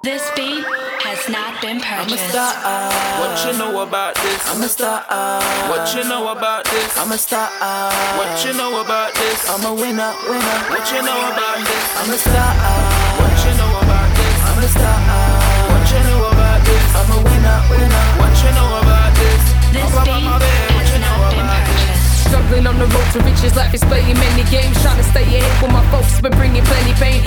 This beat has not been purchased. I'm a star. What you know about this? I'm a star. What you know about this? I'm a star. What you know about this? I'm a winner, winner. What you know about this? I'm a star. What you know about this? I'm a star. What you know about this? I'm a winner, winner. What you know about this? This beat about my bed. What has not been purchased. Struggling on the road to riches, life is playing many games. Trying to stay ahead with my folks, but bringing plenty pain.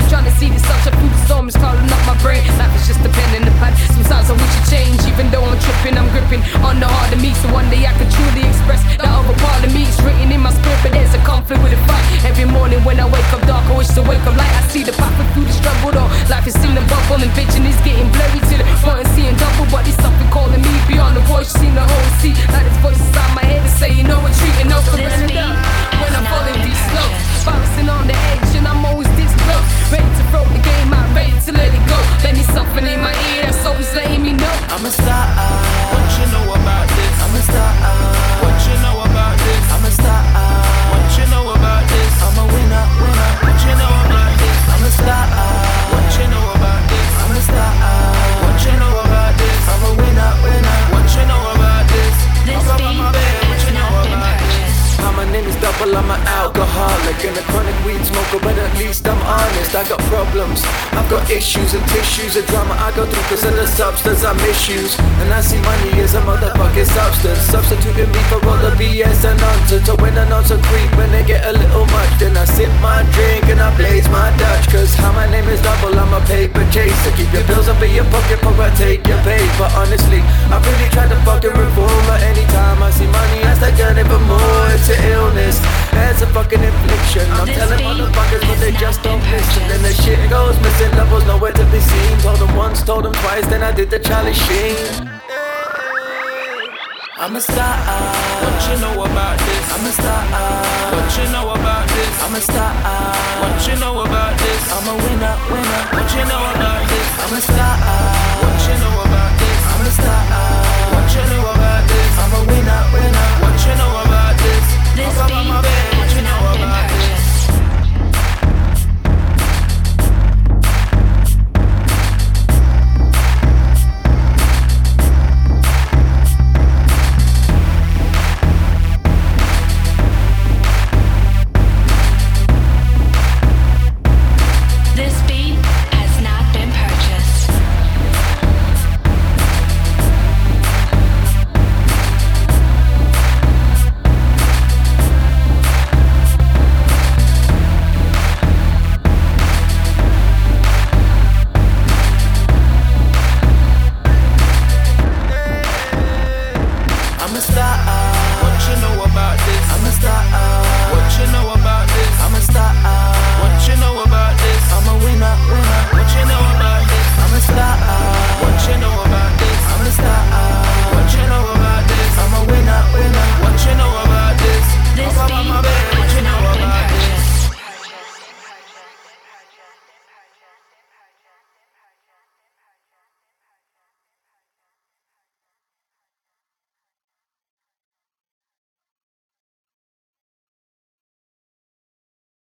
I'm a star. Double, I'm an alcoholic and a chronic weed smoker, but at least I'm honest. I got problems, I've got issues and tissues of drama I go through cause of the substance I misuse. And I see money as a motherfucking substance, substituting me for all the BS and nonsense. So when the nonsense creep, when they get a little much, then I sip my drink and I blaze my Dutch. Cause how my name is Double, I'm a paper chaser. Keep your bills up in your pocket before I take your pay. But honestly, I really try to fucking reform, but anytime fucking affliction. I'm This telling motherfuckers, but they just don't listen. Then the shit goes missing, levels nowhere to be seen. Told them once, told them twice, then I did the Charlie Sheen. I'm a star. What you know about this? I'm a star. What you know about this? I'm a star. What you know about this? I'm a winner, winner. What you know about this? I'm a star. What you know about this? I'm a star. What you know about